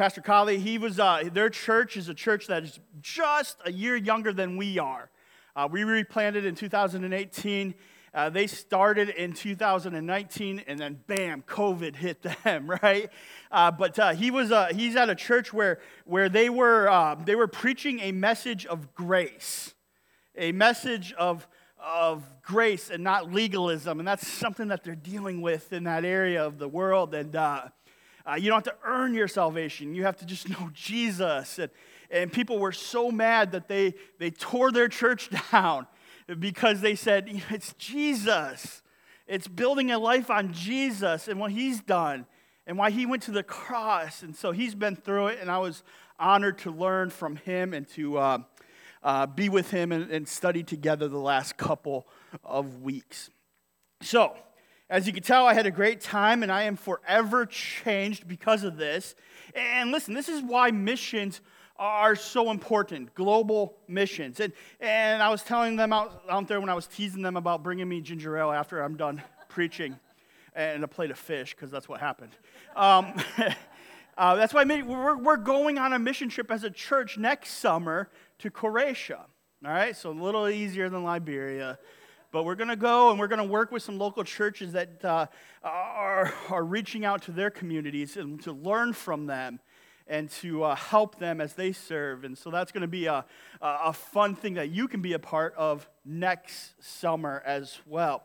Pastor Colley, he was, uh, their church is a church that is just a year younger than we are. Uh, we replanted in 2018. Uh, they started in 2019, and then bam, COVID hit them, right? Uh, but uh, he was uh, he's at a church where where they were uh, they were preaching a message of grace, a message of of grace and not legalism, and that's something that they're dealing with in that area of the world. And uh, you don't have to earn your salvation. You have to just know Jesus. And, and people were so mad that they, they tore their church down because they said, it's Jesus. It's building a life on Jesus and what he's done and why he went to the cross. And so he's been through it, and I was honored to learn from him and to uh, uh, be with him and, and study together the last couple of weeks. So, as you can tell, I had a great time and I am forever changed because of this. And listen, this is why missions are so important global missions. And, and I was telling them out, out there when I was teasing them about bringing me ginger ale after I'm done preaching and a plate of fish, because that's what happened. Um, uh, that's why we're, we're going on a mission trip as a church next summer to Croatia. All right, so a little easier than Liberia. But we're going to go and we're going to work with some local churches that uh, are, are reaching out to their communities and to learn from them and to uh, help them as they serve. And so that's going to be a, a fun thing that you can be a part of next summer as well.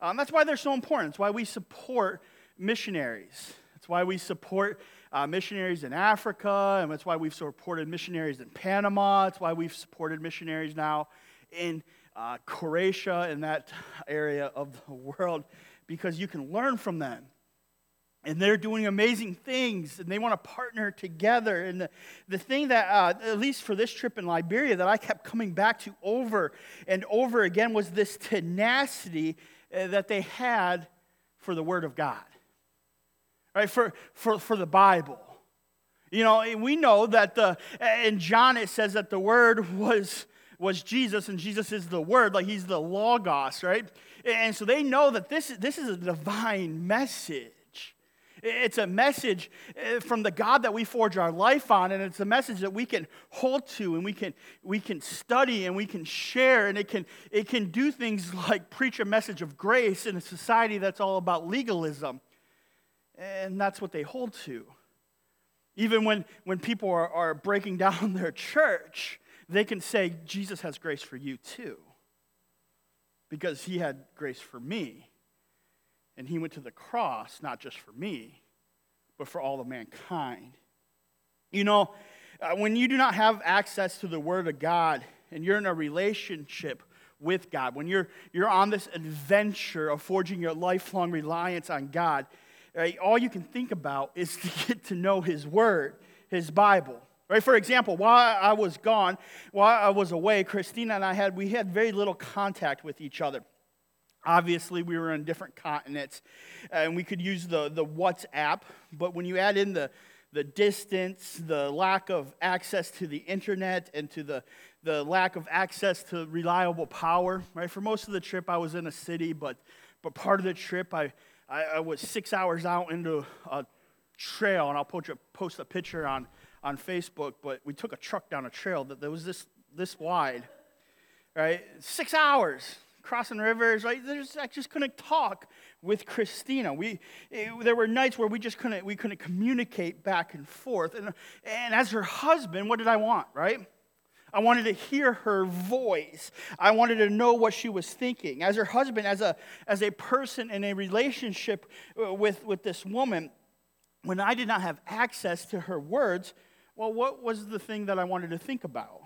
Um, that's why they're so important. It's why we support missionaries. That's why we support uh, missionaries in Africa, and that's why we've supported missionaries in Panama. It's why we've supported missionaries now in uh, Croatia, in that area of the world, because you can learn from them. And they're doing amazing things, and they want to partner together. And the, the thing that, uh, at least for this trip in Liberia, that I kept coming back to over and over again was this tenacity uh, that they had for the Word of God, right? For, for, for the Bible. You know, we know that the, in John it says that the Word was was Jesus, and Jesus is the Word, like He's the Logos, right? And so they know that this, this is a divine message. It's a message eh, from the God that we forge our life on, and it's a message that we can hold to and we can, we can study and we can share, and it can, it can do things like preach a message of grace in a society that's all about legalism. And that's what they hold to. Even when, when people are, are breaking down their church, they can say, Jesus has grace for you too. Because he had grace for me. And he went to the cross, not just for me, but for all of mankind. You know, uh, when you do not have access to the Word of God and you're in a relationship with God, when you're, you're on this adventure of forging your lifelong reliance on God, right, all you can think about is to get to know His Word, His Bible. Right? For example, while I was gone, while I was away, Christina and I had we had very little contact with each other. Obviously, we were on different continents, uh, and we could use the, the WhatsApp, but when you add in the, the distance, the lack of access to the internet, and to the, the lack of access to reliable power, right? For most of the trip, I was in a city, but, but part of the trip, I, I, I was six hours out into a trail, and I'll post a, post a picture on on Facebook, but we took a truck down a trail that, was this, this wide, right? Six hours crossing rivers, right? There's, I just couldn't talk with Christina. We, it, there were nights where we just couldn't, we couldn't communicate back and forth. And, and as her husband, what did I want, right? I wanted to hear her voice. I wanted to know what she was thinking. As her husband, as a, as a person in a relationship uh, with, with this woman, when I did not have access to her words, well, what was the thing that I wanted to think about?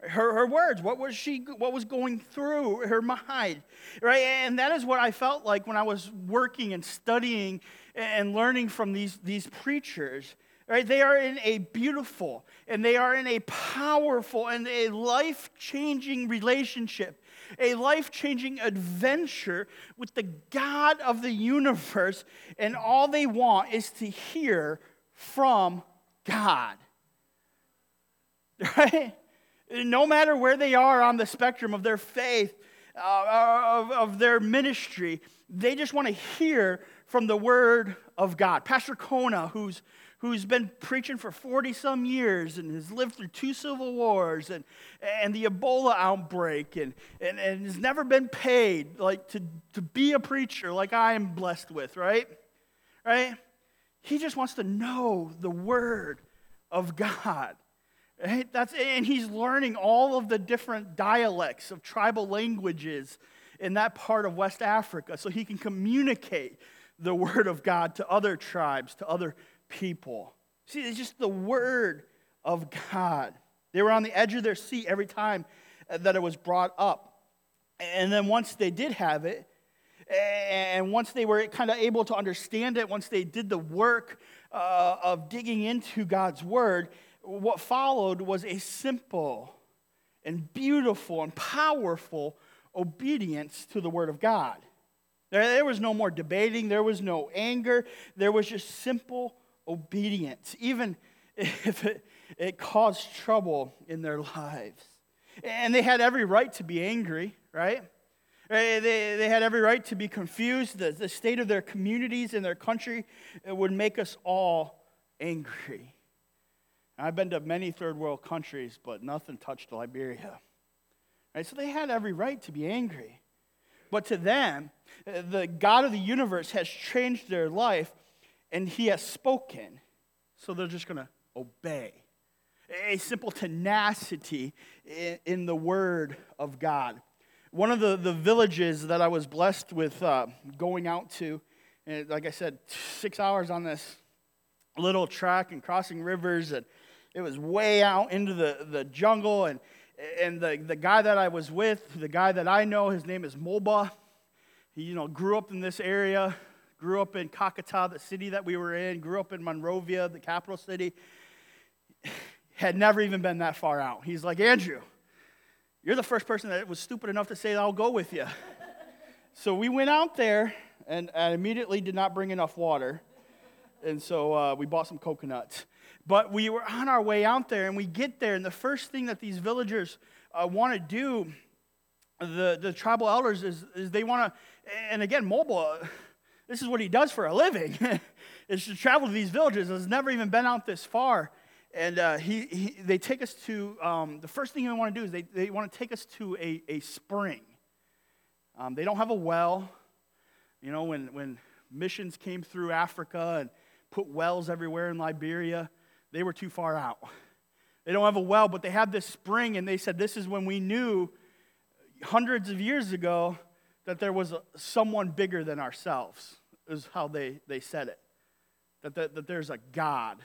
Her, her words, what was she, what was going through her mind, right? And that is what I felt like when I was working and studying and learning from these, these preachers, right? They are in a beautiful and they are in a powerful and a life changing relationship, a life changing adventure with the God of the universe. And all they want is to hear from God. Right? No matter where they are on the spectrum of their faith, uh, of, of their ministry, they just want to hear from the Word of God. Pastor Kona, who's, who's been preaching for 40 some years and has lived through two civil wars and, and the Ebola outbreak and, and, and has never been paid like to, to be a preacher like I am blessed with, right? Right? He just wants to know the word of God. Right? That's, and he's learning all of the different dialects of tribal languages in that part of West Africa so he can communicate the word of God to other tribes, to other people. See, it's just the word of God. They were on the edge of their seat every time that it was brought up. And then once they did have it, and once they were kind of able to understand it, once they did the work uh, of digging into God's word, what followed was a simple and beautiful and powerful obedience to the word of God. There, there was no more debating, there was no anger, there was just simple obedience, even if it, it caused trouble in their lives. And they had every right to be angry, right? Eh, they, they had every right to be confused. The, the state of their communities and their country would make us all angry. I've been to many third world countries, but nothing touched Liberia. Right? So they had every right to be angry. But to them, eh, the God of the universe has changed their life and he has spoken. So they're just going to obey. A simple tenacity in the word of God. One of the, the villages that I was blessed with uh, going out to, and like I said, six hours on this little track and crossing rivers, and it was way out into the, the jungle. And, and the, the guy that I was with, the guy that I know, his name is Moba. He, you know, grew up in this area, grew up in Kakata, the city that we were in, grew up in Monrovia, the capital city. Had never even been that far out. He's like, Andrew, you're the first person that was stupid enough to say, I'll go with you. so we went out there, and I immediately did not bring enough water. And so uh, we bought some coconuts. But we were on our way out there, and we get there, and the first thing that these villagers uh, want to do, the, the tribal elders, is, is they want to, and again, Moba, this is what he does for a living, is to travel to these villages. Has never even been out this far. And uh, he, he, they take us to, um, the first thing they want to do is they, they want to take us to a, a spring. Um, they don't have a well. You know, when, when missions came through Africa and put wells everywhere in Liberia, they were too far out. They don't have a well, but they have this spring, and they said this is when we knew hundreds of years ago that there was someone bigger than ourselves, is how they, they said it. That, that, that there's a God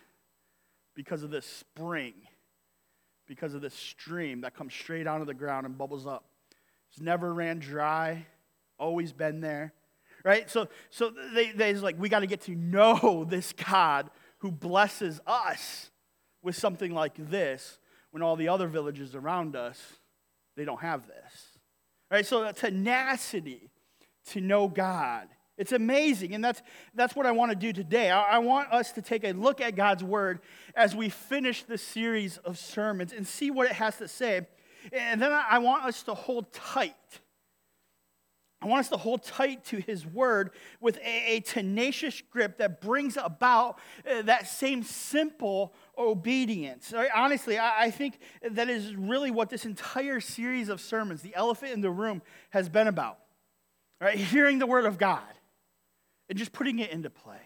because of this spring, because of this stream that comes straight out of the ground and bubbles up. It's never ran dry, always been there. Right? So, so they, they's like, we got to get to know this God who blesses us with something like this when all the other villages around us, they don't have this. Right? So tenacity to know God. It's amazing, and that's, that's what I want to do today. I, I want us to take a look at God's Word as we finish this series of sermons and see what it has to say. And then I want us to hold tight I want us to hold tight to his word with a, a tenacious grip that brings about uh, that same simple obedience. Right? Honestly, I, I think that is really what this entire series of sermons, the elephant in the room, has been about. Right? Hearing the word of God and just putting it into play.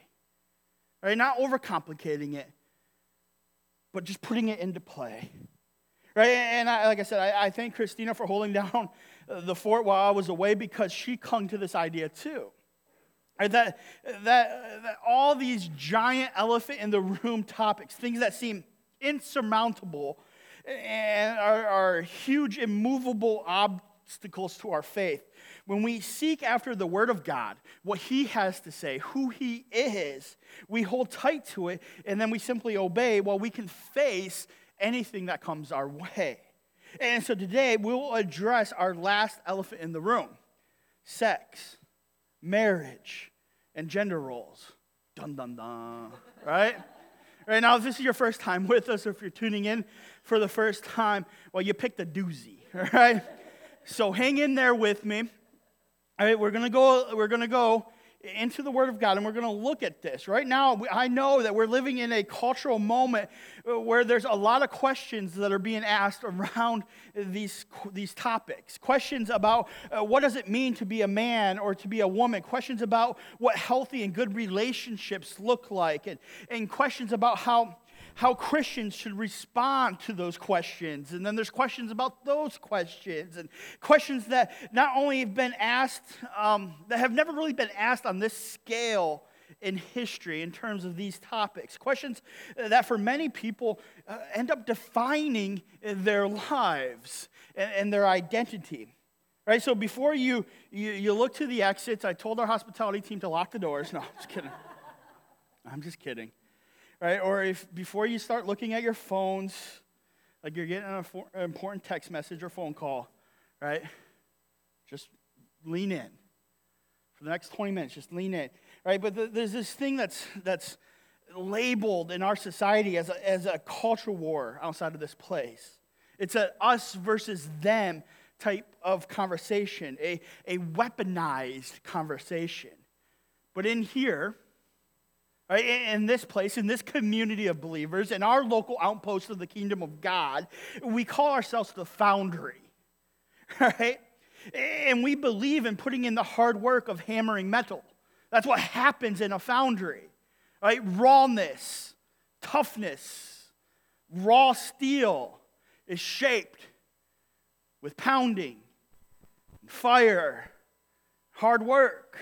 Right? Not overcomplicating it, but just putting it into play. Right? And I, like I said, I, I thank Christina for holding down the fort while I was away because she clung to this idea too. Right? That, that, that all these giant elephant in the room topics, things that seem insurmountable and are, are huge, immovable obstacles to our faith, when we seek after the Word of God, what He has to say, who He is, we hold tight to it and then we simply obey while we can face anything that comes our way. And so today we'll address our last elephant in the room sex, marriage, and gender roles. Dun dun dun. Right? Right now, if this is your first time with us, or if you're tuning in for the first time, well, you picked a doozy, all right? So hang in there with me. All right, we're gonna go, we're gonna go into the Word of God and we're going to look at this. Right now, I know that we're living in a cultural moment uh, where there's a lot of questions that are being asked around these, these topics. Questions about uh, what does it mean to be a man or to be a woman? Questions about what healthy and good relationships look like, and, and questions about how how Christians should respond to those questions. And then there's questions about those questions, and questions that not only have been asked, um, that have never really been asked on this scale in history in terms of these topics. Questions that for many people uh, end up defining their lives and, and their identity. Right, so before you, you, you look to the exits, I told our hospitality team to lock the doors. No, I'm just kidding. I'm just kidding right? Or if before you start looking at your phones, like you're getting an important text message or phone call, right? Just lean in. For the next 20 minutes, just lean in, right? But there's this thing that's, that's labeled in our society as a, as a cultural war outside of this place. It's a us versus them type of conversation, a, a weaponized conversation. But in here, Right? In this place, in this community of believers, in our local outpost of the kingdom of God, we call ourselves the foundry. Right? And we believe in putting in the hard work of hammering metal. That's what happens in a foundry. Right? Rawness, toughness, raw steel is shaped with pounding, fire, hard work.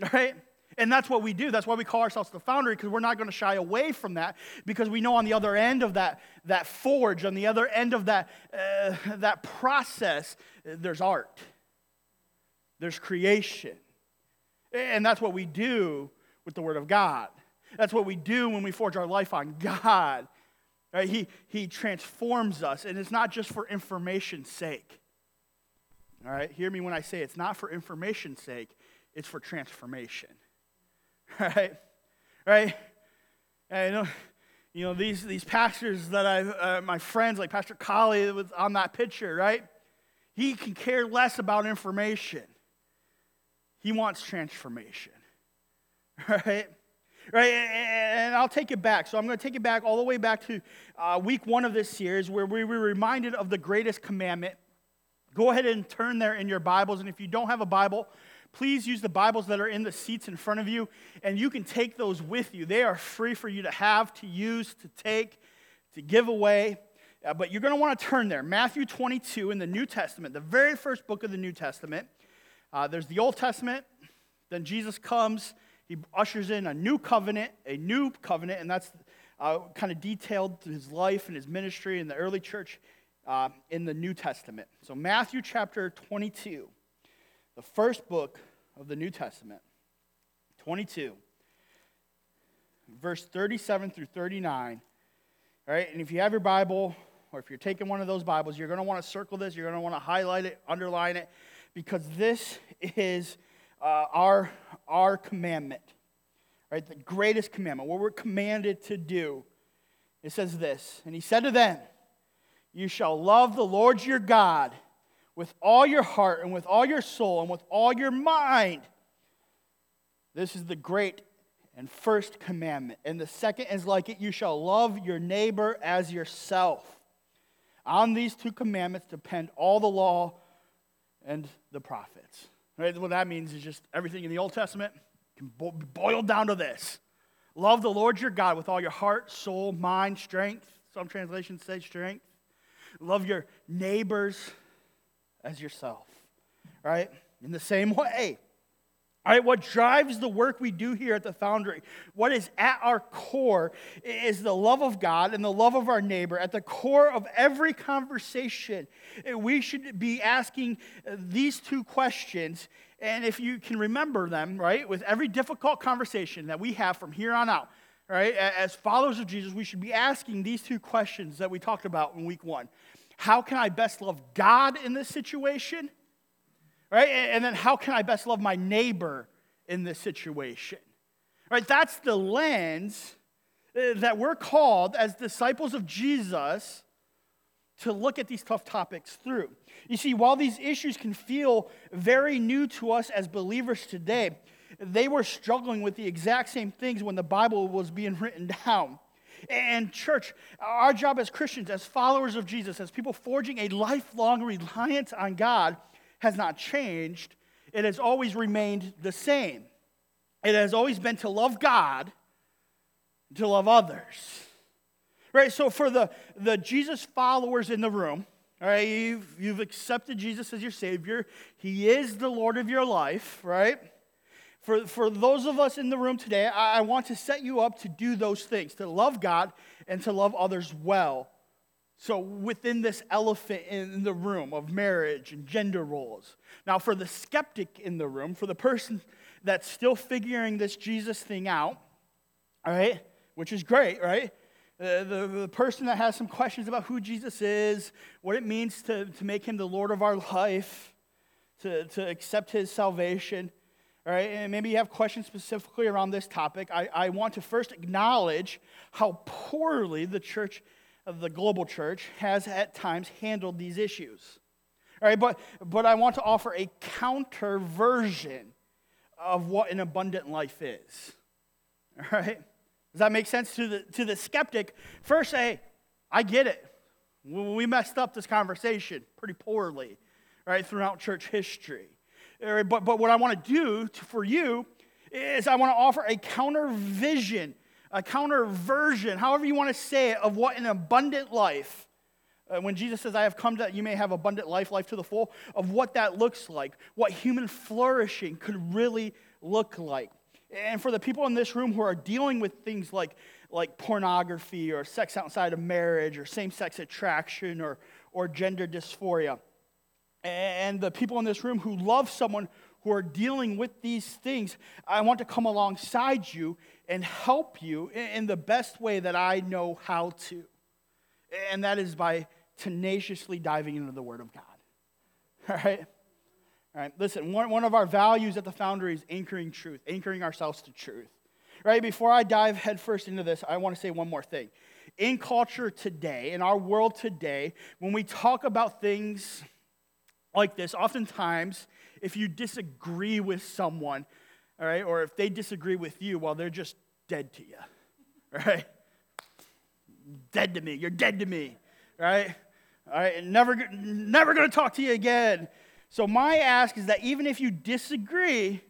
Right? And that's what we do. That's why we call ourselves the foundry, because we're not going to shy away from that, because we know on the other end of that, that forge, on the other end of that, uh, that process, there's art, there's creation. And that's what we do with the Word of God. That's what we do when we forge our life on God. Right? He, he transforms us, and it's not just for information's sake. All right? Hear me when I say it's not for information's sake, it's for transformation. right? Right? You know, you know these, these pastors that I, uh, my friends, like Pastor Colley was on that picture, right? He can care less about information. He wants transformation, right? Right, and I'll take it back. So I'm going to take it back all the way back to uh, week one of this series where we were reminded of the greatest commandment. Go ahead and turn there in your Bibles. And if you don't have a Bible, please use the Bibles that are in the seats in front of you, and you can take those with you. They are free for you to have, to use, to take, to give away. Uh, but you're going to want to turn there. Matthew 22 in the New Testament, the very first book of the New Testament. Uh, there's the Old Testament, then Jesus comes, he ushers in a new covenant, a new covenant, and that's uh, kind of detailed his life and his ministry in the early church uh, in the New Testament. So, Matthew chapter 22 the first book of the New Testament, 22, verse 37 through 39. All right, and if you have your Bible, or if you're taking one of those Bibles, you're going to want to circle this, you're going to want to highlight it, underline it, because this is uh, our, our commandment, right? The greatest commandment, what we're commanded to do. It says this, and he said to them, You shall love the Lord your God with all your heart and with all your soul and with all your mind. This is the great and first commandment. And the second is like it you shall love your neighbor as yourself. On these two commandments depend all the law and the prophets. Right? What that means is just everything in the Old Testament can boil down to this Love the Lord your God with all your heart, soul, mind, strength. Some translations say strength. Love your neighbors as yourself, right? In the same way. Right, what drives the work we do here at the Foundry, what is at our core, is the love of God and the love of our neighbor. At the core of every conversation, we should be asking these two questions. And if you can remember them, right, with every difficult conversation that we have from here on out, right, as followers of Jesus, we should be asking these two questions that we talked about in week one. How can I best love God in this situation? Right? And then how can I best love my neighbor in this situation? Right? That's the lens uh, that we're called as disciples of Jesus to look at these tough topics through. You see, while these issues can feel very new to us as believers today, they were struggling with the exact same things when the Bible was being written down. And, church, our job as Christians, as followers of Jesus, as people forging a lifelong reliance on God, has not changed. It has always remained the same. It has always been to love God, to love others. Right? So, for the, the Jesus followers in the room, all right, you've, you've accepted Jesus as your Savior. He is the Lord of your life, right? For, for those of us in the room today, I, I want to set you up to do those things to love God and to love others well. So, within this elephant in the room of marriage and gender roles. Now, for the skeptic in the room, for the person that's still figuring this Jesus thing out, all right, which is great, right? Uh, the, the person that has some questions about who Jesus is, what it means to, to make him the Lord of our life, to, to accept his salvation. All right, and maybe you have questions specifically around this topic. I, I want to first acknowledge how poorly the church, uh, the global church, has at times handled these issues. All right, but, but I want to offer a counter version of what an abundant life is. All right? Does that make sense to the, to the skeptic? First, say, I get it. We messed up this conversation pretty poorly, right, throughout church history. But, but what I want to do for you is I want to offer a counter vision, a counter version, however you want to say it, of what an abundant life, uh, when Jesus says, I have come that you may have abundant life, life to the full, of what that looks like, what human flourishing could really look like. And for the people in this room who are dealing with things like, like pornography or sex outside of marriage or same sex attraction or, or gender dysphoria, and the people in this room who love someone who are dealing with these things, I want to come alongside you and help you in the best way that I know how to. And that is by tenaciously diving into the Word of God. All right? All right, listen, one, one of our values at the Foundry is anchoring truth, anchoring ourselves to truth. Right, before I dive headfirst into this, I want to say one more thing. In culture today, in our world today, when we talk about things like this, oftentimes, if you disagree with someone, all right, or if they disagree with you, well, they're just dead to you, right? Dead to me. You're dead to me, right? All right, never, never going to talk to you again. So, my ask is that even if you disagree,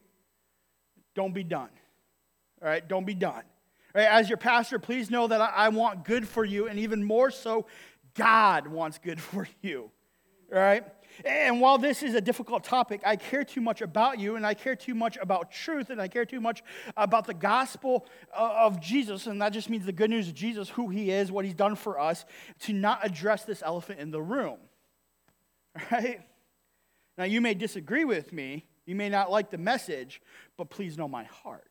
don't be done. All right, don't be done. All right, as your pastor, please know that I want good for you, and even more so, God wants good for you. All right? And while this is a difficult topic, I care too much about you, and I care too much about truth, and I care too much about the gospel uh, of Jesus, and that just means the good news of Jesus, who he is, what he's done for us, to not address this elephant in the room. All right? Now, you may disagree with me, you may not like the message, but please know my heart.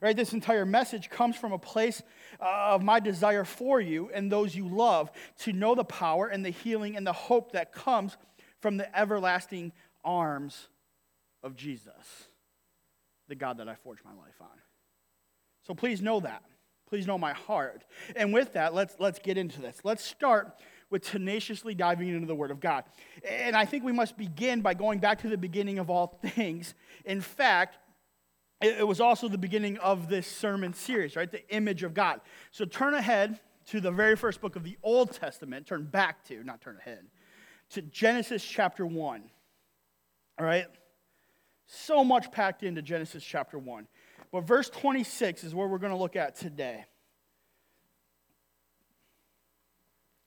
Right? This entire message comes from a place uh, of my desire for you and those you love to know the power and the healing and the hope that comes from the everlasting arms of Jesus, the God that I forged my life on. So please know that. Please know my heart. And with that, let's, let's get into this. Let's start with tenaciously diving into the Word of God. And I think we must begin by going back to the beginning of all things. In fact, it was also the beginning of this sermon series, right? The image of God. So turn ahead to the very first book of the Old Testament. Turn back to, not turn ahead, to Genesis chapter 1. All right? So much packed into Genesis chapter 1. But verse 26 is where we're going to look at today.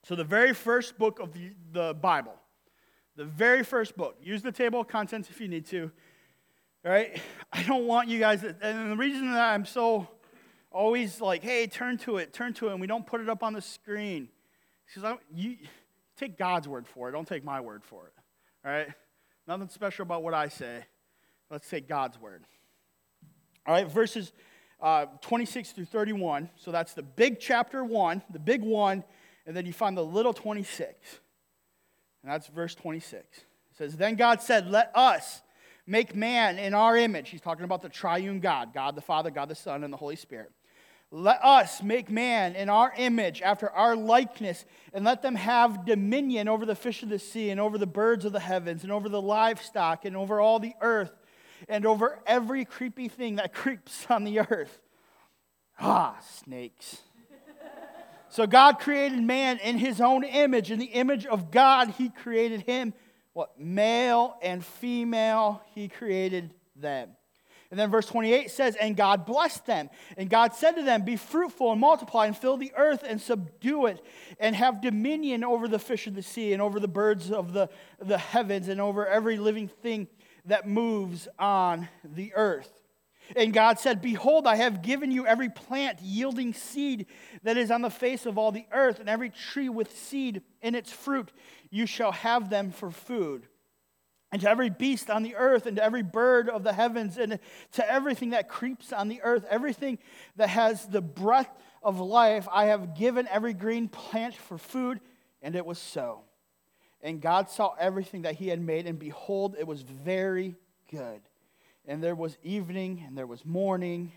So, the very first book of the, the Bible, the very first book, use the table of contents if you need to. All right? I don't want you guys, to, and the reason that I'm so always like, hey, turn to it, turn to it, and we don't put it up on the screen. Because I you take God's word for it, don't take my word for it. All right? Nothing special about what I say. Let's take God's word. All right, verses uh, 26 through 31. So that's the big chapter one, the big one, and then you find the little 26. And that's verse 26. It says, Then God said, Let us make man in our image. He's talking about the triune God God the Father, God the Son, and the Holy Spirit. Let us make man in our image, after our likeness, and let them have dominion over the fish of the sea, and over the birds of the heavens, and over the livestock, and over all the earth and over every creepy thing that creeps on the earth. Ah, snakes. so God created man in his own image. In the image of God, he created him. What? Male and female, he created them. And then verse 28 says, And God blessed them. And God said to them, Be fruitful and multiply and fill the earth and subdue it and have dominion over the fish of the sea and over the birds of the, the heavens and over every living thing that moves on the earth. And God said, Behold, I have given you every plant yielding seed that is on the face of all the earth, and every tree with seed in its fruit. You shall have them for food and to every beast on the earth, and to every bird of the heavens, and to everything that creeps on the earth, everything that has the breath of life, I have given every green plant for food. And it was so. And God saw everything that he had made, and behold, it was very good. And there was evening, and there was morning,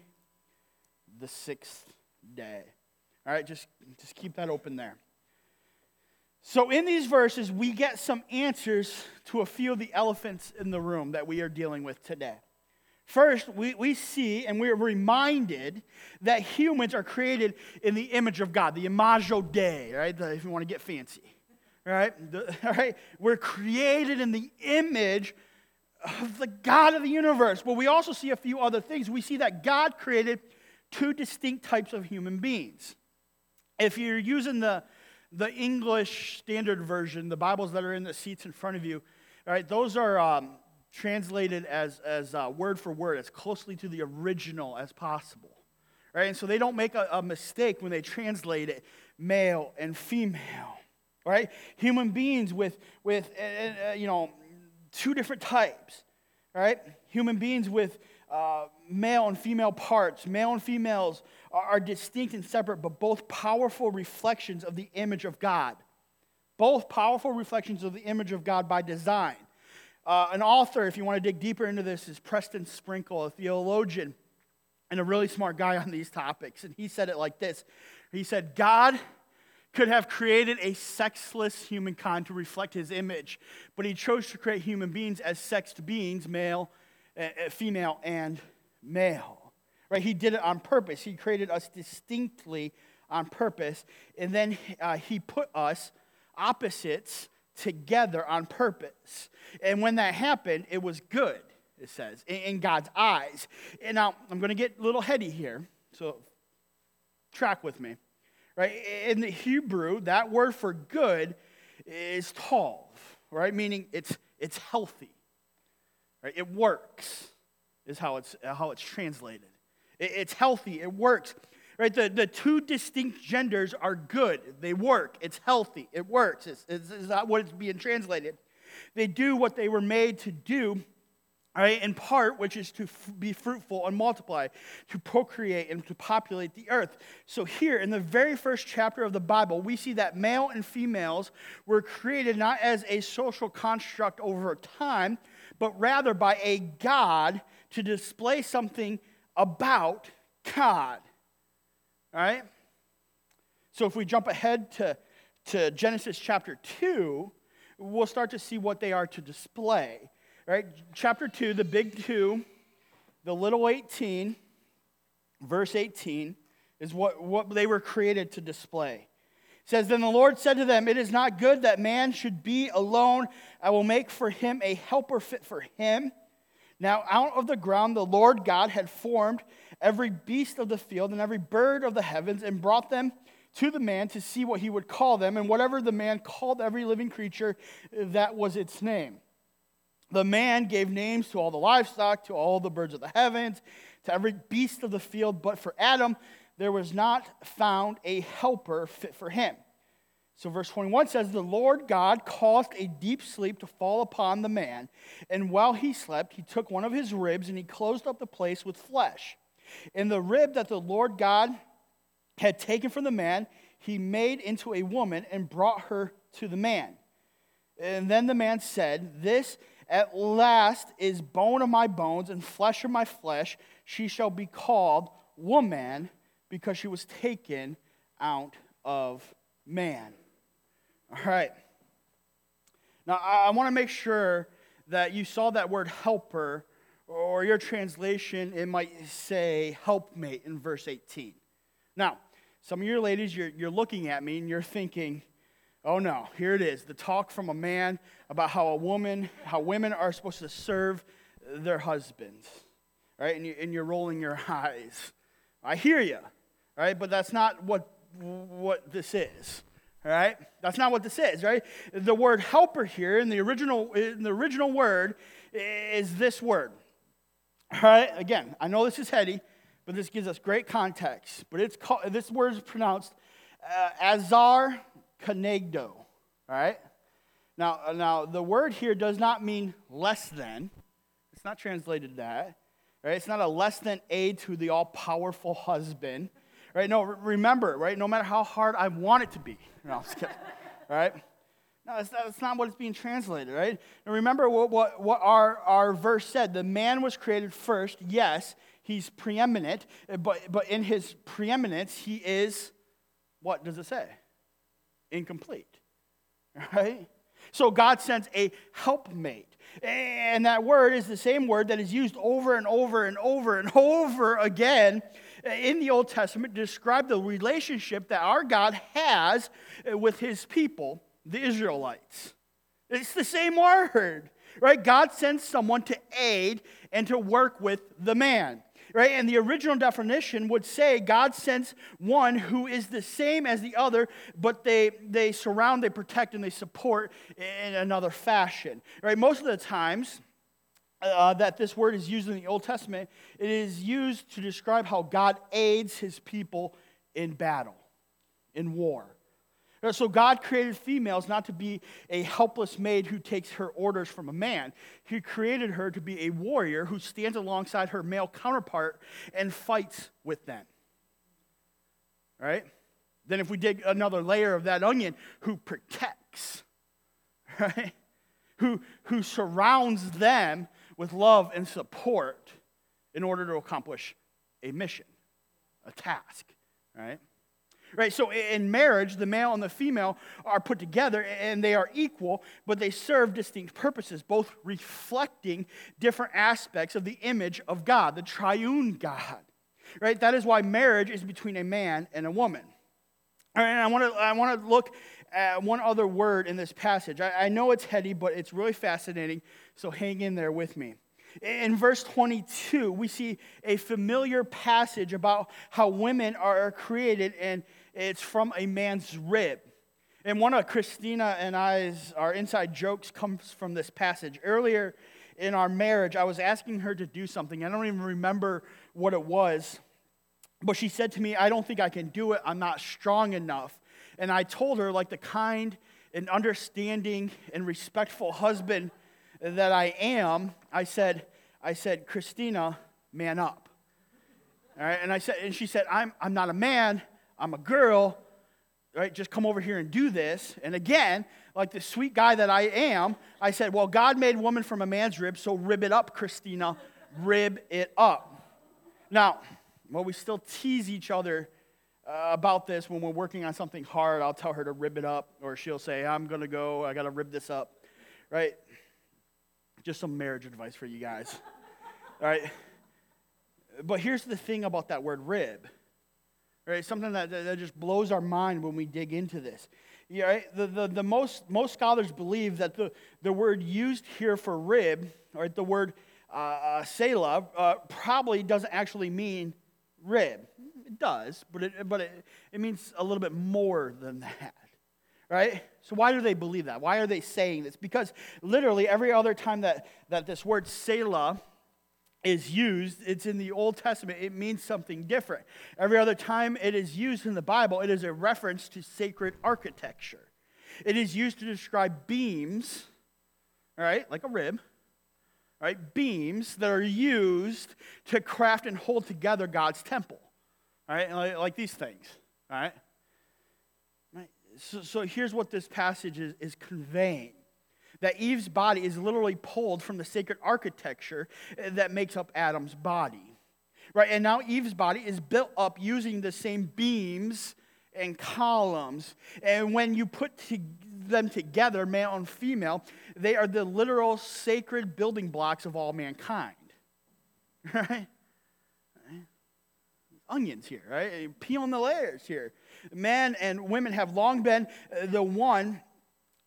the sixth day. All right, just, just keep that open there. So, in these verses, we get some answers to a few of the elephants in the room that we are dealing with today. First, we, we see and we are reminded that humans are created in the image of God, the imago Dei, right? If you want to get fancy, right? The, all right? We're created in the image of the God of the universe. But we also see a few other things. We see that God created two distinct types of human beings. If you're using the the English Standard Version, the Bibles that are in the seats in front of you, all right, those are um, translated as, as uh, word for word, as closely to the original as possible. Right? And so they don't make a, a mistake when they translate it male and female. Right? Human beings with, with uh, uh, you know, two different types. Right? Human beings with uh, male and female parts. Male and females are, are distinct and separate, but both powerful reflections of the image of God. Both powerful reflections of the image of God by design. Uh, an author, if you want to dig deeper into this, is Preston Sprinkle, a theologian and a really smart guy on these topics. And he said it like this He said, God could have created a sexless humankind to reflect his image, but he chose to create human beings as sexed beings, male female and male. Right? He did it on purpose. He created us distinctly on purpose. And then uh, he put us opposites together on purpose. And when that happened, it was good, it says, in, in God's eyes. And now I'm going to get a little heady here. So track with me. Right? In the Hebrew, that word for good is tov, right? Meaning it's, it's healthy. Right? It works, is how it's, how it's translated. It, it's healthy, it works. Right? The, the two distinct genders are good. They work. It's healthy. It works. It's, it's, it's not what it's being translated. They do what they were made to do, right, in part, which is to f- be fruitful and multiply, to procreate and to populate the earth. So, here in the very first chapter of the Bible, we see that male and females were created not as a social construct over time, but rather by a God to display something about God. All right? So if we jump ahead to, to Genesis chapter 2, we'll start to see what they are to display. All right? Chapter 2, the big 2, the little 18, verse 18, is what, what they were created to display says, Then the Lord said to them, It is not good that man should be alone. I will make for him a helper fit for him. Now, out of the ground, the Lord God had formed every beast of the field and every bird of the heavens and brought them to the man to see what he would call them. And whatever the man called every living creature, that was its name. The man gave names to all the livestock, to all the birds of the heavens, to every beast of the field. But for Adam, there was not found a helper fit for him. So, verse 21 says, The Lord God caused a deep sleep to fall upon the man, and while he slept, he took one of his ribs and he closed up the place with flesh. And the rib that the Lord God had taken from the man, he made into a woman and brought her to the man. And then the man said, This at last is bone of my bones and flesh of my flesh. She shall be called woman because she was taken out of man. All right. Now, I, want to make sure that you saw that word helper or your translation, it might say helpmate in verse 18. Now, some of your ladies, you're, you're looking at me and you're thinking, oh no, here it is the talk from a man about how a woman, how women are supposed to serve their husbands, right? And, you, and you're rolling your eyes. I hear you, right? But that's not what, what this is. All right? That's not what this is, right? The word helper here in the original, in the original word is this word. All right? Again, I know this is heady, but this gives us great context. But it's called, this word is pronounced uh, azar kenegdo. All right? Now, now, the word here does not mean less than. It's not translated that. Right? It's not a less than aid to the all powerful husband. Right? No, remember, right? No matter how hard I want it to be. No, I'm just kidding. right? No, that's not, that's not what it's being translated, right? And remember what, what, what our, our verse said. The man was created first. Yes, he's preeminent, eh, but, but in his preeminence, he is, what does it say? Incomplete. Right? So God sends a helpmate. And that word is the same word that is used over and over and over and over again in the Old Testament describe the relationship that our God has uh, with his people, the Israelites. It's the same word, right? God sends someone to aid and to work with the man. Right? And the original definition would say God sends one who is the same as the other, but they, they surround, they protect, and they support in another fashion. Right? Most of the times, uh, that this word is used in the Old Testament, it is used to describe how God aids his people in battle, in war. Uh, so God created females not to be a helpless maid who takes her orders from a man. He created her to be a warrior who stands alongside her male counterpart and fights with them. Right? Then if we dig another layer of that onion, who protects, right? Who, who surrounds them with love and support in order to accomplish a mission, a task, right? Right, so in marriage, the male and the female are put together and they are equal, but they serve distinct purposes, both reflecting different aspects of the image of God, the triune God. Right, that is why marriage is between a man and a woman. All right, and I want to I want to look at one other word in this passage. I, I know it's heady, but it's really fascinating, so hang in there with me. In verse 22, we see a familiar passage about how women are created, and it's from a man's rib. And one of Christina and I's, our inside jokes comes from this passage. Earlier in our marriage, I was asking her to do something. I don't even remember what it was. But she said to me, I don't think I can do it. I'm not strong enough. And I told her, like the kind and understanding and respectful husband that I am, I said, I said, Christina, man up. All right, and I said, and she said, I'm, I'm not a man, I'm a girl. Right, just come over here and do this. And again, like the sweet guy that I am, I said, Well, God made woman from a man's rib, so rib it up, Christina. Rib it up. Now, while we still tease each other about this when we're working on something hard. I'll tell her to rib it up, or she'll say, I'm going to go, I got to rib this up. Right? Just some marriage advice for you guys. All right? But here's the thing about that word rib. Right? Something that, that just blows our mind when we dig into this. Yeah, right? the, the, the most, most scholars believe that the, the word used here for rib, right, the word uh, uh, selah, uh, probably doesn't actually mean rib. It does, but it, but it, it means a little bit more than that, right? So, why do they believe that? Why are they saying this? Because literally every other time that, that this word Selah is used, it's in the Old Testament, it means something different. Every other time it is used in the Bible, it is a reference to sacred architecture. It is used to describe beams, all right, like a rib, right? Beams that are used to craft and hold together God's temple, right? Like, like these things, right? right? So, so here's what this passage is, is conveying that Eve's body is literally pulled from the sacred architecture eh, that makes up Adam's body. Right? And now Eve's body is built up using the same beams and columns. And when you put to them together, male and female, they are the literal sacred building blocks of all mankind. right? Onions here, right? Peeling the layers here. Men and women have long been uh, the one,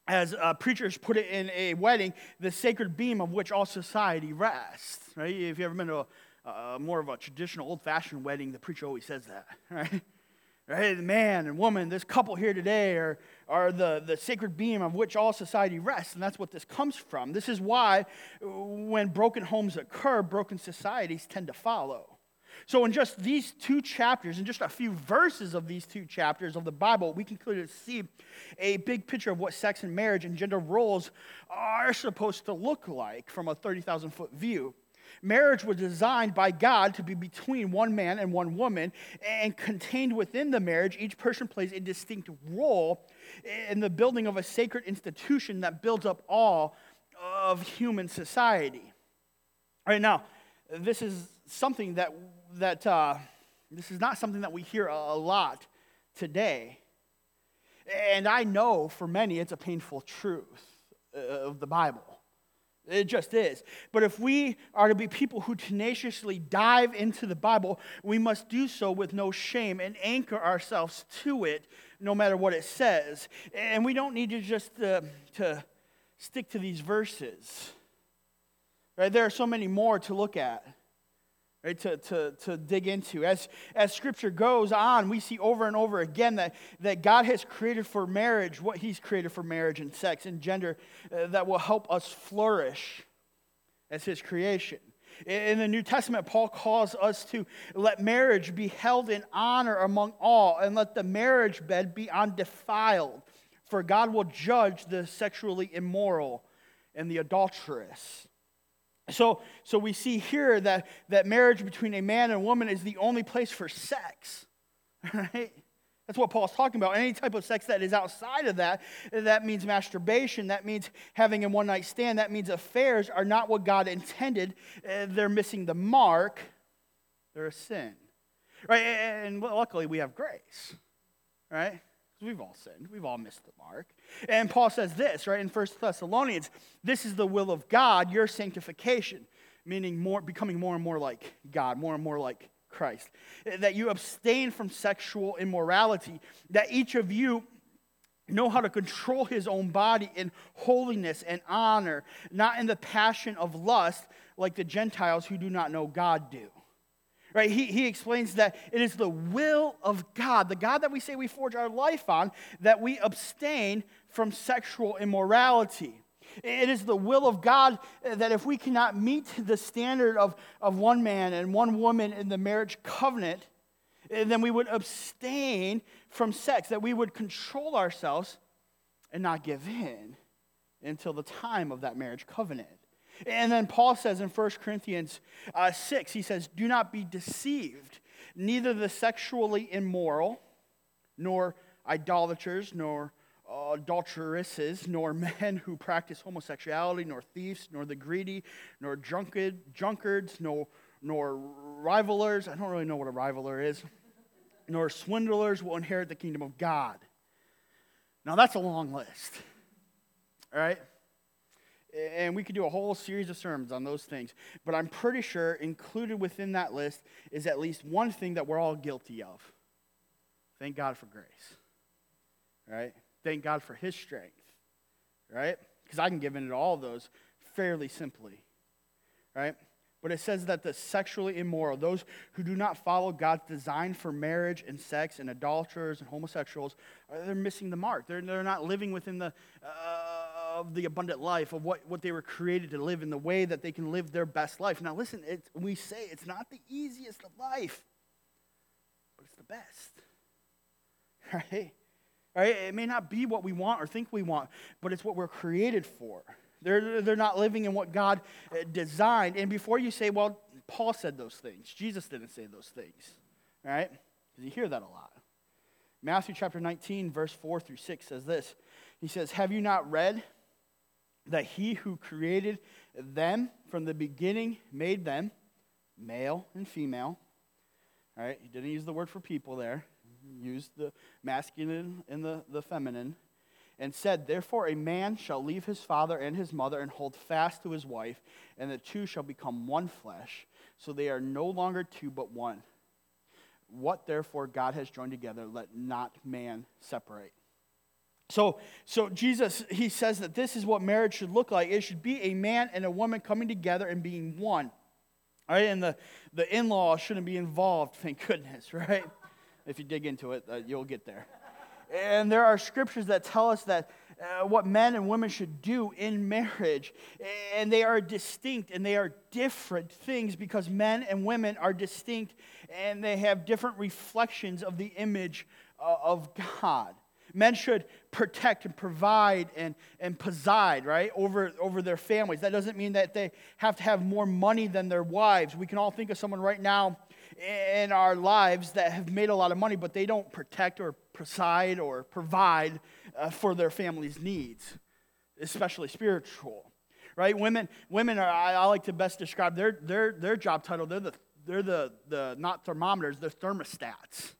as uh, preachers put it in a wedding, the sacred beam of which all society rests, right? If you've ever been to a, uh, more of a traditional old fashioned wedding, the preacher always says that, right? Right? The man and woman, this couple here today are, are the, the sacred beam of which all society rests, and that's what this comes from. This is why when broken homes occur, broken societies tend to follow. So, in just these two chapters, in just a few verses of these two chapters of the Bible, we can clearly see a big picture of what sex and marriage and gender roles are supposed to look like from a 30,000 foot view. Marriage was designed by God to be between one man and one woman, and contained within the marriage, each person plays a distinct role in the building of a sacred institution that builds up all of human society. All right, now, this is something that, that uh, this is not something that we hear a lot today. And I know for many it's a painful truth uh, of the Bible. It just is. But if we are to be people who tenaciously dive into the Bible, we must do so with no shame and anchor ourselves to it no matter what it says. And we don't need to just uh, to stick to these verses. Right? There are so many more to look at right, to, to, to dig into. As, as scripture goes on, we see over and over again that, that God has created for marriage what he's created for marriage and sex and gender uh, that will help us flourish as his creation. In the New Testament, Paul calls us to let marriage be held in honor among all and let the marriage bed be undefiled, for God will judge the sexually immoral and the adulterous. So, so we see here that, that marriage between a man and a woman is the only place for sex. Right? That's what Paul's talking about. Any type of sex that is outside of that, that means masturbation, that means having a one night stand, that means affairs are not what God intended. Uh, they're missing the mark, they're a sin. Right? And luckily we have grace. Right? We've all sinned. We've all missed the mark. And Paul says this, right, in 1 Thessalonians this is the will of God, your sanctification, meaning more, becoming more and more like God, more and more like Christ. Eh, that you abstain from sexual immorality, that each of you know how to control his own body in holiness and honor, not in the passion of lust like the Gentiles who do not know God do right? He, he explains that it is the will of God, the God that we say we forge our life on, that we abstain from sexual immorality. It is the will of God that if we cannot meet the standard of, of one man and one woman in the marriage covenant, then we would abstain from sex, that we would control ourselves and not give in until the time of that marriage covenant. And then Paul says in 1 Corinthians uh, 6, he says, Do not be deceived. Neither the sexually immoral, nor idolaters, nor adulteresses, nor men who practice homosexuality, nor thieves, nor the greedy, nor drunkard, drunkards, nor, nor rivalers. I don't really know what a rivaler is. nor swindlers will inherit the kingdom of God. Now, that's a long list. All right? And we could do a whole series of sermons on those things. But I'm pretty sure included within that list is at least one thing that we're all guilty of. Thank God for grace. Right? Thank God for his strength. Right? Because I can give in to all of those fairly simply. Right? But it says that the sexually immoral, those who do not follow God's design for marriage and sex, and adulterers and homosexuals, they're missing the mark. They're, they're not living within the. Uh, of the abundant life, of what, what they were created to live in the way that they can live their best life. Now, listen, we say it's not the easiest of life, but it's the best. Right? Right? It may not be what we want or think we want, but it's what we're created for. They're, they're not living in what God uh, designed. And before you say, well, Paul said those things, Jesus didn't say those things, right? Because you hear that a lot. Matthew chapter 19, verse 4 through 6 says this He says, Have you not read that he who created them from the beginning made them male and female. All right, he didn't use the word for people there, he used the masculine and the, the feminine. And said, Therefore, a man shall leave his father and his mother and hold fast to his wife, and the two shall become one flesh. So they are no longer two, but one. What therefore God has joined together, let not man separate. So, so Jesus, he says that this is what marriage should look like. It should be a man and a woman coming together and being one. All right, and the, the in-law shouldn't be involved, thank goodness, right? If you dig into it, uh, you'll get there. And there are scriptures that tell us that uh, what men and women should do in marriage. And they are distinct and they are different things because men and women are distinct and they have different reflections of the image uh, of God. Men should protect and provide and, and preside, right, over, over their families. That doesn't mean that they have to have more money than their wives. We can all think of someone right now in our lives that have made a lot of money, but they don't protect or preside or provide uh, for their family's needs, especially spiritual. Right? Women, women are, I, I like to best describe their, their, their job title. They're the, they're the, the, not thermometers, they're thermostats.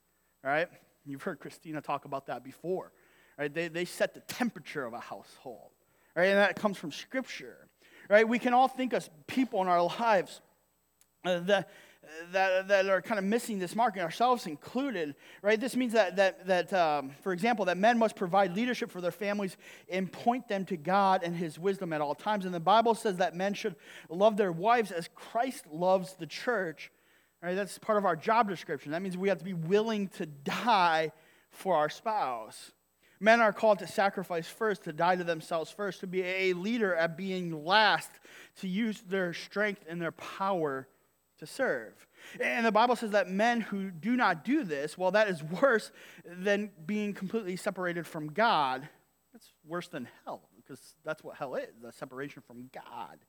Right? You've heard Christina talk about that before. Right? They, they set the temperature of a household. Right? And that comes from Scripture. Right? We can all think of people in our lives uh, that that, that are kind of missing this mark, ourselves included, right? This means that, that, that um, for example, that men must provide leadership for their families and point them to God and His wisdom at all times. And the Bible says that men should love their wives as Christ loves the church. Right? That's part of our job description. That means we have to be willing to die for our spouse. Men are called to sacrifice first, to die to themselves first, to be a leader at being last, to use their strength and their power to serve. And the Bible says that men who do not do this, well, that is worse than being completely separated from God. That's worse than hell, because that's what hell is the separation from God.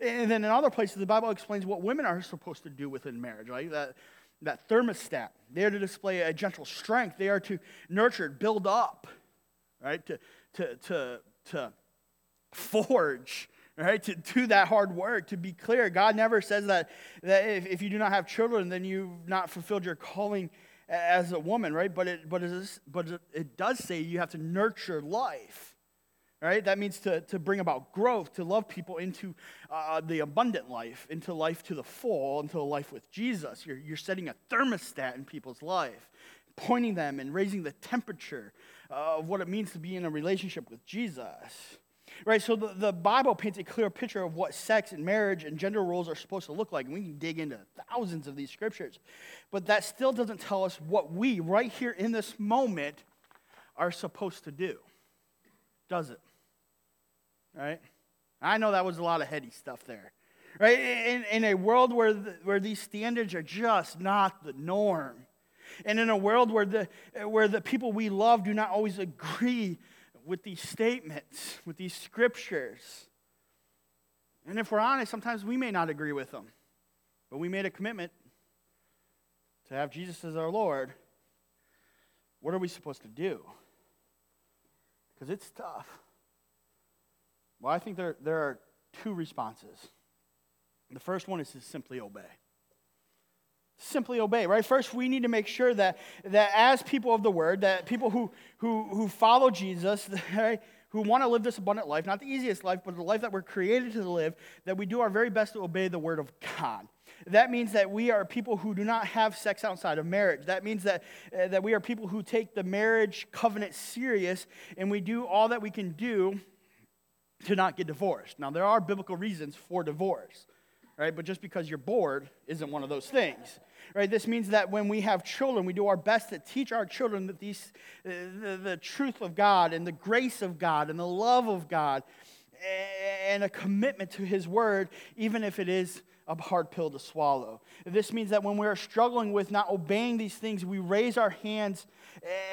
And then in other places, the Bible explains what women are supposed to do within marriage, right? That, that thermostat. They are to display a gentle strength, they are to nurture, build up, right? To, to, to, to forge right? To do that hard work, to be clear. God never says that, that if, if you do not have children, then you've not fulfilled your calling as a woman, right? But it, but it, is, but it does say you have to nurture life, right? That means to, to bring about growth, to love people into uh, the abundant life, into life to the full, into a life with Jesus. You're, you're setting a thermostat in people's life, pointing them and raising the temperature uh, of what it means to be in a relationship with Jesus. Right, so the, the Bible paints a clear picture of what sex and marriage and gender roles are supposed to look like. And we can dig into thousands of these scriptures. But that still doesn't tell us what we, right here in this moment, are supposed to do. Does it? Right? I know that was a lot of heady stuff there. Right? In, in a world where, the, where these standards are just not the norm, and in a world where the, where the people we love do not always agree with these statements, with these scriptures. And if we're honest, sometimes we may not agree with them, but we made a commitment to have Jesus as our Lord. What are we supposed to do? Because it's tough. Well, I think there, there are two responses. The first one is to simply obey simply obey right? First we need to make sure that that as people of the word that people who who who follow jesus right, who want to live this abundant life not the easiest life but the life that we're created to live that we do our very best to obey the word of god. That means that we are people who do not have sex outside of marriage. That means that uh, that we are people who take the marriage covenant serious and we do all that we can do to not get divorced. Now there are biblical reasons for divorce right? But just because you're bored isn't one of those things, right? This means that when we have children, we do our best to teach our children that these, uh, the, the truth of God and the grace of God and the love of God and a commitment to His Word, even if it is a hard pill to swallow. This means that when we're struggling with not obeying these things, we raise our hands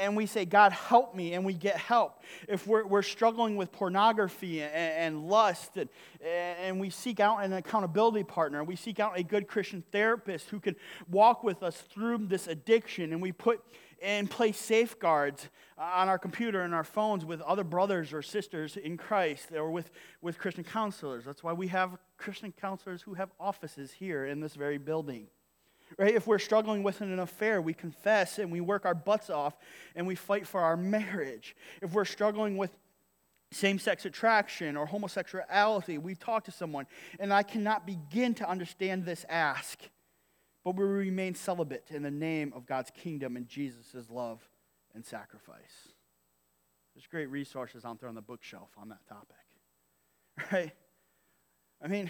and we say, God, help me, and we get help. If we're, we're struggling with pornography and, and lust, and, and we seek out an accountability partner, we seek out a good Christian therapist who can walk with us through this addiction, and we put in place safeguards on our computer and our phones with other brothers or sisters in Christ or with, with Christian counselors. That's why we have Christian counselors who have offices here in this very building. Right? If we're struggling with an affair, we confess and we work our butts off and we fight for our marriage. If we're struggling with same sex attraction or homosexuality. We talk to someone, and I cannot begin to understand this ask, but we remain celibate in the name of God's kingdom and Jesus' love and sacrifice. There's great resources out there on the bookshelf on that topic. Right? I mean,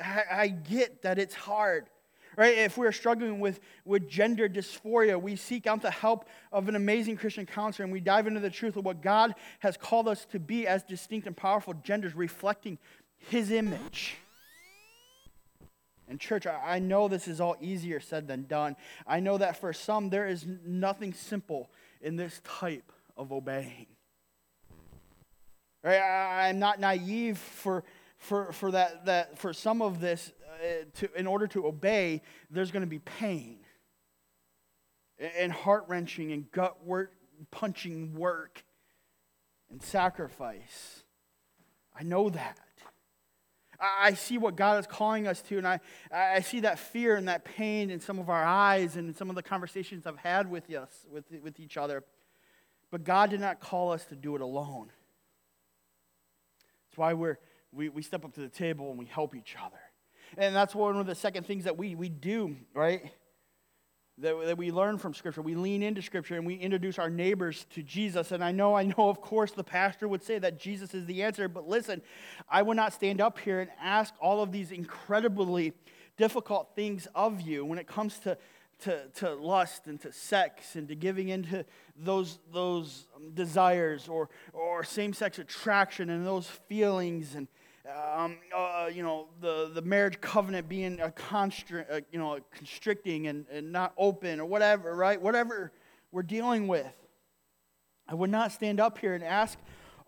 I, I get that it's hard. Right? If we're struggling with, with gender dysphoria, we seek out the help of an amazing Christian counselor and we dive into the truth of what God has called us to be as distinct and powerful genders reflecting His image. And, church, I know this is all easier said than done. I know that for some, there is nothing simple in this type of obeying. Right? I'm not naive for, for, for, that, that, for some of this uh, to, in order to obey, there's going to be pain and heart wrenching and gut work, punching work and sacrifice. I know that. I see what God is calling us to, and I, I see that fear and that pain in some of our eyes and in some of the conversations I've had with us, with, with each other. But God did not call us to do it alone. That's why we're, we, we step up to the table and we help each other. And that's one of the second things that we, we do, right? That, that we learn from Scripture. We lean into Scripture and we introduce our neighbors to Jesus. And I know, I know, of course, the pastor would say that Jesus is the answer, but listen, I would not stand up here and ask all of these incredibly difficult things of you when it comes to, to, to lust and to sex and to giving into those, those desires or, or same sex attraction and those feelings and um, uh, you know, the, the marriage covenant being a constri- uh, you know, constricting and, and not open or whatever, right? Whatever we're dealing with. I would not stand up here and ask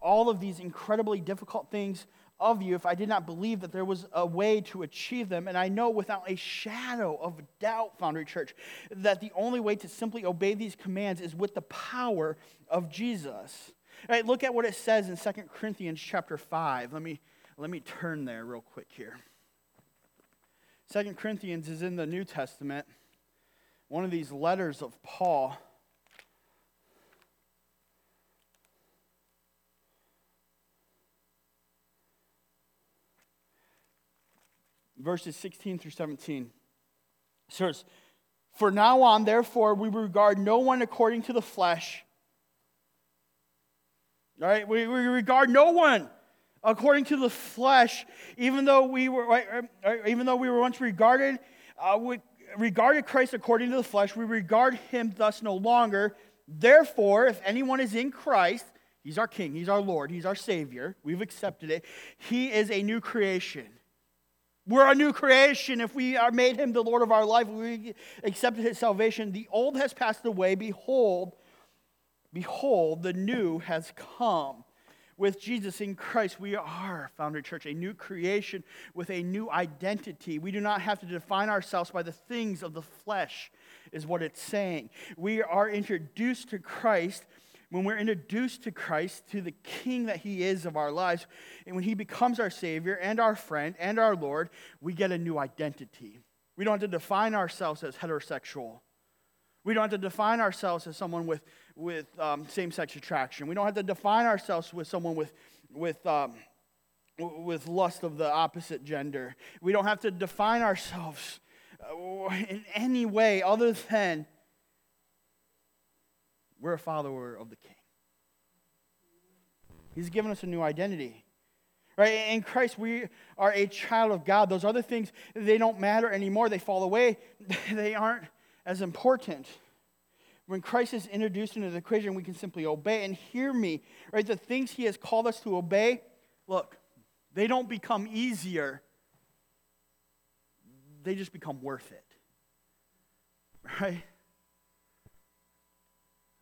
all of these incredibly difficult things of you if I did not believe that there was a way to achieve them. And I know without a shadow of doubt, Foundry Church, that the only way to simply obey these commands is with the power of Jesus. All right, look at what it says in 2 Corinthians chapter 5. Let me let me turn there real quick here. Second Corinthians is in the New Testament, one of these letters of Paul. Verses 16 through 17. It says, For now on, therefore, we regard no one according to the flesh. All right, we, we regard no one according to the flesh, even though we were, even though we were once regarded, uh, we regarded Christ according to the flesh, we regard him thus no longer. Therefore, if anyone is in Christ, he's our King, he's our Lord, he's our Savior. We've accepted it. He is a new creation. We're a new creation. If we are made him the Lord of our life, we accepted his salvation. The old has passed away. Behold, behold, the new has come with Jesus in Christ, we are, Foundry Church, a new creation with a new identity. We do not have to define ourselves by the things of the flesh, is what it's saying. We are introduced to Christ. When we're introduced to Christ, to the King that He is of our lives, and when He becomes our Savior and our friend and our Lord, we get a new identity. We don't have to define ourselves as heterosexual. We don't have to define ourselves as someone with with um, same sex attraction. We don't have to define ourselves with someone with, with, um, with lust of the opposite gender. We don't have to define ourselves uh, in any way other than we're a follower of the King. He's given us a new identity. Right? In Christ, we are a child of God. Those other things, they don't matter anymore. They fall away. They aren't as important. When Christ is introduced into the equation, we can simply obey. And hear me, right? The things he has called us to obey, look, they don't become easier, they just become worth it. Right?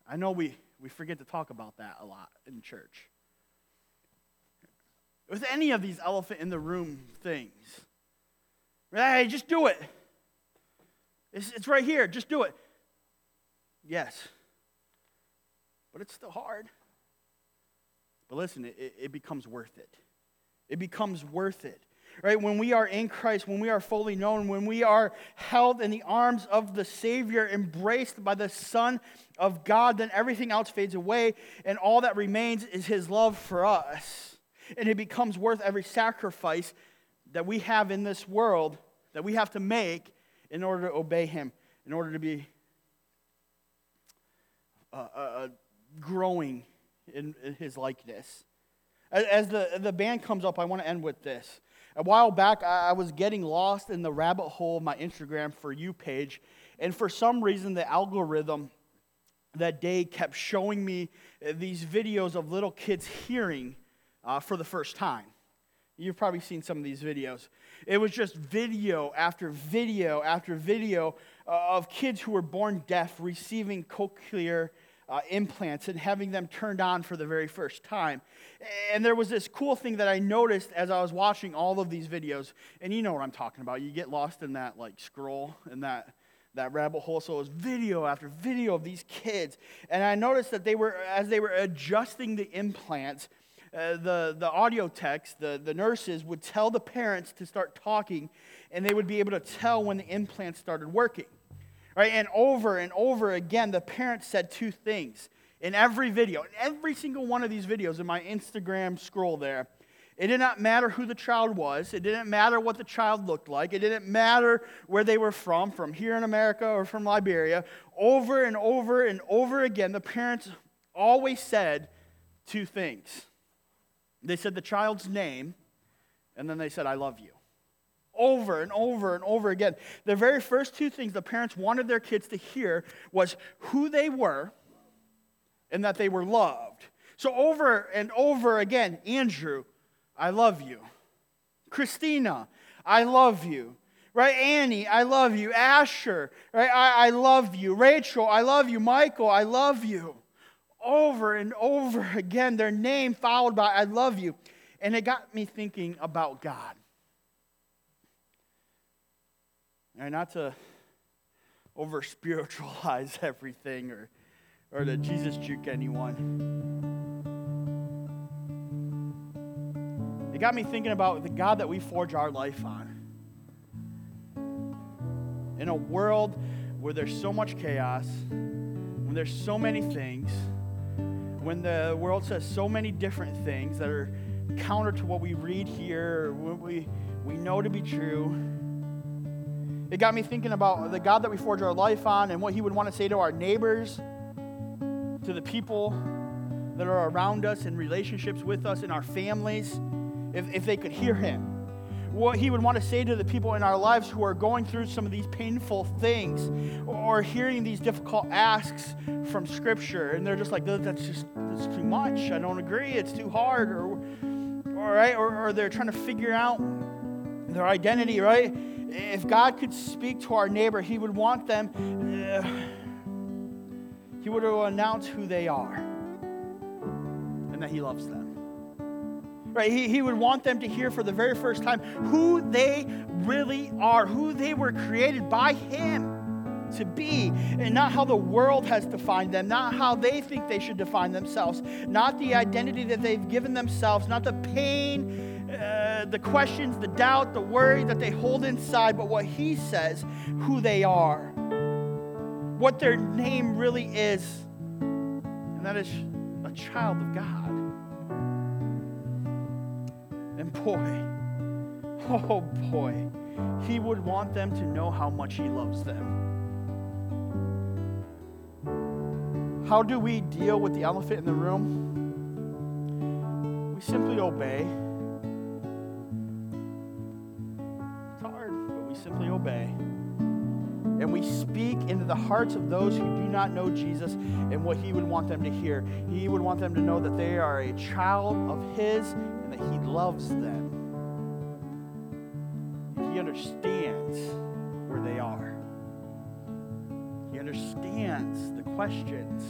I know we, we forget to talk about that a lot in church. With any of these elephant in the room things, right? hey, just do it. It's, it's right here. Just do it. Yes. But it's still hard. But listen, it, it becomes worth it. It becomes worth it. Right? When we are in Christ, when we are fully known, when we are held in the arms of the Savior, embraced by the Son of God, then everything else fades away, and all that remains is His love for us. And it becomes worth every sacrifice that we have in this world that we have to make in order to obey Him, in order to be uh, uh, growing in, in His likeness. As the, the band comes up, I want to end with this. A while back, I was getting lost in the rabbit hole of my Instagram For You page, and for some reason, the algorithm that day kept showing me uh, these videos of little kids hearing uh, for the first time. You've probably seen some of these videos. It was just video after video after video uh, of kids who were born deaf receiving cochlear uh, implants and having them turned on for the very first time. And there was this cool thing that I noticed as I was watching all of these videos. And you know what I'm talking about. You get lost in that like scroll and that that rabbit hole. So it was video after video of these kids. And I noticed that they were, as they were adjusting the implants, uh, the, the audio text, the, the nurses would tell the parents to start talking, and they would be able to tell when the implants started working. Right? And over and over again, the parents said two things in every video, in every single one of these videos in my Instagram scroll there. It did not matter who the child was. It didn't matter what the child looked like. It didn't matter where they were from, from here in America or from Liberia. Over and over and over again, the parents always said two things. They said the child's name, and then they said, I love you. Over and over and over again. The very first two things the parents wanted their kids to hear was who they were and that they were loved. So, over and over again, Andrew, I love you. Christina, I love you. Right? Annie, I love you. Asher, right? I, I love you. Rachel, I love you. Michael, I love you. Over and over again, their name followed by I love you. And it got me thinking about God. Not to over spiritualize everything or, or to Jesus juke anyone. It got me thinking about the God that we forge our life on. In a world where there's so much chaos, when there's so many things, when the world says so many different things that are counter to what we read here, what we, we know to be true, it got me thinking about the God that we forge our life on and what He would want to say to our neighbors, to the people that are around us in relationships with us, in our families if, if they could hear him. What he would want to say to the people in our lives who are going through some of these painful things or hearing these difficult asks from Scripture, and they're just like, that's just that's too much. I don't agree. It's too hard. Or, or, right? or, or they're trying to figure out their identity, right? If God could speak to our neighbor, he would want them, uh, he would announce who they are and that he loves them right? He, he would want them to hear for the very first time who they really are, who they were created by Him to be, and not how the world has defined them, not how they think they should define themselves, not the identity that they've given themselves, not the pain, uh, the questions, the doubt, the worry that they hold inside, but what He says, who they are, what their name really is, and that is a child of God. And boy, oh boy, he would want them to know how much he loves them. How do we deal with the elephant in the room? We simply obey. We simply obey. And we speak into the hearts of those who do not know Jesus and what he would want them to hear. He would want them to know that they are a child of his and that He loves them. He understands where they are. He understands the questions.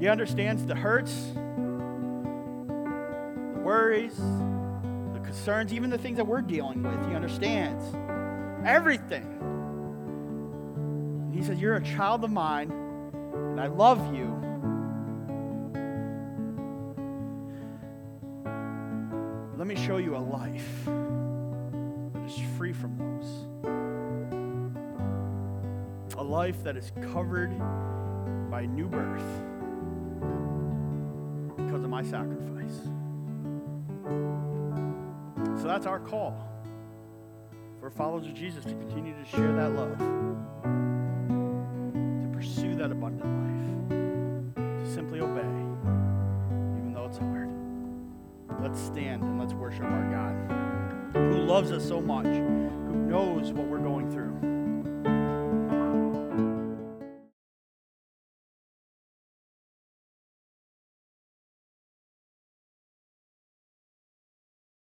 He understands the hurts, the worries, concerns, even the things that we're dealing with. He understands everything. He says, You're a child of mine, and I love you let me show you a life that is free from those. A life that is covered by new birth because of my sacrifice. That's our call for followers of Jesus to continue to share that love, to pursue that abundant life, to simply obey, even though it's hard. Let's stand and let's worship our God who loves us so much, who knows what we're going through.